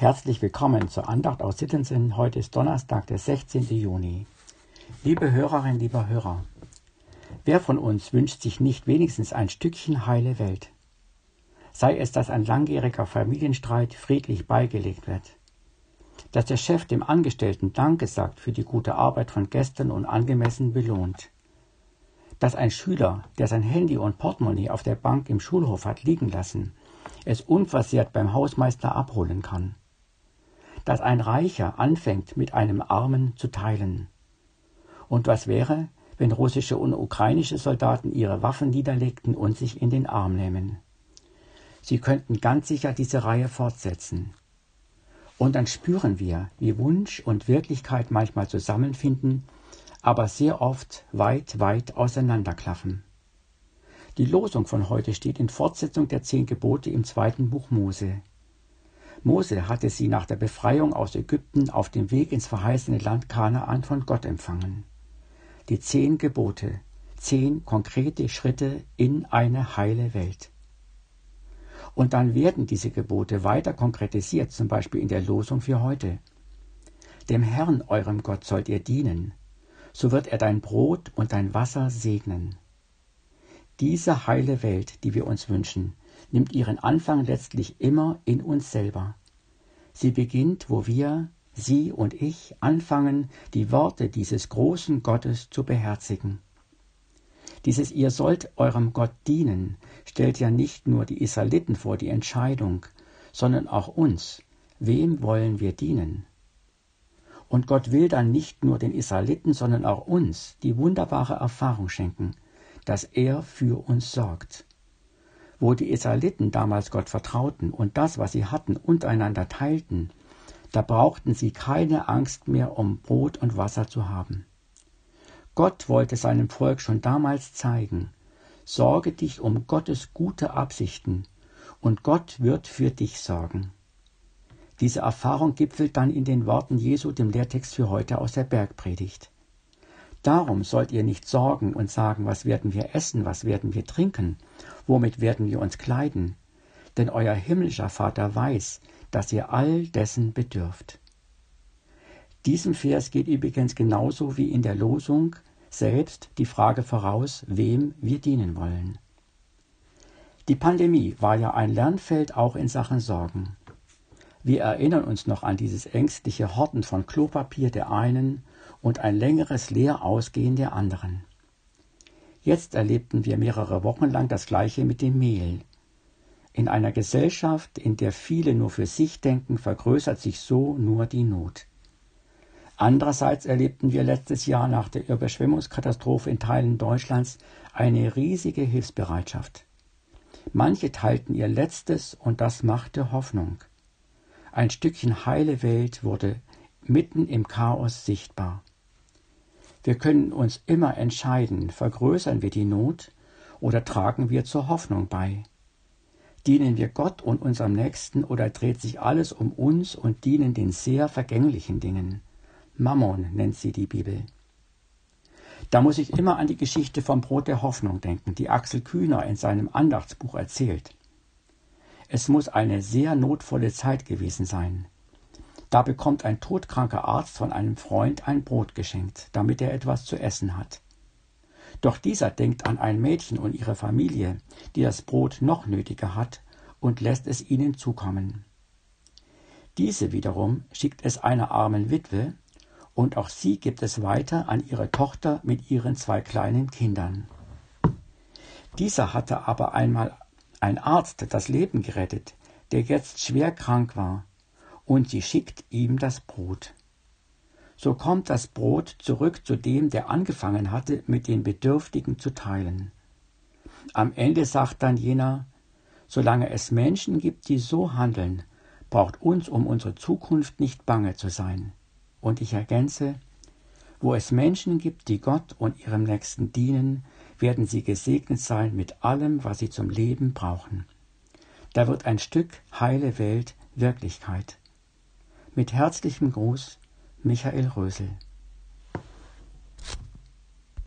Herzlich willkommen zur Andacht aus Sittensen. Heute ist Donnerstag, der 16. Juni. Liebe Hörerinnen, lieber Hörer, wer von uns wünscht sich nicht wenigstens ein Stückchen heile Welt? Sei es, dass ein langjähriger Familienstreit friedlich beigelegt wird, dass der Chef dem Angestellten Danke sagt für die gute Arbeit von gestern und angemessen belohnt, dass ein Schüler, der sein Handy und Portemonnaie auf der Bank im Schulhof hat liegen lassen, es unversehrt beim Hausmeister abholen kann, dass ein Reicher anfängt, mit einem Armen zu teilen. Und was wäre, wenn russische und ukrainische Soldaten ihre Waffen niederlegten und sich in den Arm nehmen? Sie könnten ganz sicher diese Reihe fortsetzen. Und dann spüren wir, wie Wunsch und Wirklichkeit manchmal zusammenfinden, aber sehr oft weit, weit auseinanderklaffen. Die Losung von heute steht in Fortsetzung der zehn Gebote im zweiten Buch Mose. Mose hatte sie nach der Befreiung aus Ägypten auf dem Weg ins verheißene Land Kanaan von Gott empfangen. Die zehn Gebote, zehn konkrete Schritte in eine heile Welt. Und dann werden diese Gebote weiter konkretisiert, zum Beispiel in der Losung für heute. Dem Herrn, eurem Gott, sollt ihr dienen, so wird er dein Brot und dein Wasser segnen. Diese heile Welt, die wir uns wünschen, nimmt ihren Anfang letztlich immer in uns selber. Sie beginnt, wo wir, Sie und ich, anfangen, die Worte dieses großen Gottes zu beherzigen. Dieses Ihr sollt eurem Gott dienen stellt ja nicht nur die Israeliten vor die Entscheidung, sondern auch uns. Wem wollen wir dienen? Und Gott will dann nicht nur den Israeliten, sondern auch uns die wunderbare Erfahrung schenken, dass er für uns sorgt. Wo die Israeliten damals Gott vertrauten und das, was sie hatten, untereinander teilten, da brauchten sie keine Angst mehr, um Brot und Wasser zu haben. Gott wollte seinem Volk schon damals zeigen, sorge dich um Gottes gute Absichten, und Gott wird für dich sorgen. Diese Erfahrung gipfelt dann in den Worten Jesu, dem Lehrtext für heute aus der Bergpredigt. Darum sollt ihr nicht sorgen und sagen, was werden wir essen, was werden wir trinken, womit werden wir uns kleiden, denn euer himmlischer Vater weiß, dass ihr all dessen bedürft. Diesem Vers geht übrigens genauso wie in der Losung selbst die Frage voraus, wem wir dienen wollen. Die Pandemie war ja ein Lernfeld auch in Sachen Sorgen. Wir erinnern uns noch an dieses ängstliche Horten von Klopapier der einen und ein längeres Leerausgehen der anderen. Jetzt erlebten wir mehrere Wochen lang das gleiche mit dem Mehl. In einer Gesellschaft, in der viele nur für sich denken, vergrößert sich so nur die Not. Andererseits erlebten wir letztes Jahr nach der Überschwemmungskatastrophe in Teilen Deutschlands eine riesige Hilfsbereitschaft. Manche teilten ihr Letztes und das machte Hoffnung. Ein Stückchen heile Welt wurde mitten im Chaos sichtbar. Wir können uns immer entscheiden, vergrößern wir die Not oder tragen wir zur Hoffnung bei. Dienen wir Gott und unserem Nächsten oder dreht sich alles um uns und dienen den sehr vergänglichen Dingen? Mammon nennt sie die Bibel. Da muss ich immer an die Geschichte vom Brot der Hoffnung denken, die Axel Kühner in seinem Andachtsbuch erzählt. Es muss eine sehr notvolle Zeit gewesen sein. Da bekommt ein todkranker Arzt von einem Freund ein Brot geschenkt, damit er etwas zu essen hat. Doch dieser denkt an ein Mädchen und ihre Familie, die das Brot noch nötiger hat, und lässt es ihnen zukommen. Diese wiederum schickt es einer armen Witwe, und auch sie gibt es weiter an ihre Tochter mit ihren zwei kleinen Kindern. Dieser hatte aber einmal ein Arzt das Leben gerettet, der jetzt schwer krank war und sie schickt ihm das Brot. So kommt das Brot zurück zu dem, der angefangen hatte, mit den Bedürftigen zu teilen. Am Ende sagt dann jener, solange es Menschen gibt, die so handeln, braucht uns um unsere Zukunft nicht bange zu sein. Und ich ergänze, wo es Menschen gibt, die Gott und ihrem Nächsten dienen, werden sie gesegnet sein mit allem, was sie zum Leben brauchen. Da wird ein Stück heile Welt Wirklichkeit. Mit herzlichem Gruß, Michael Rösel.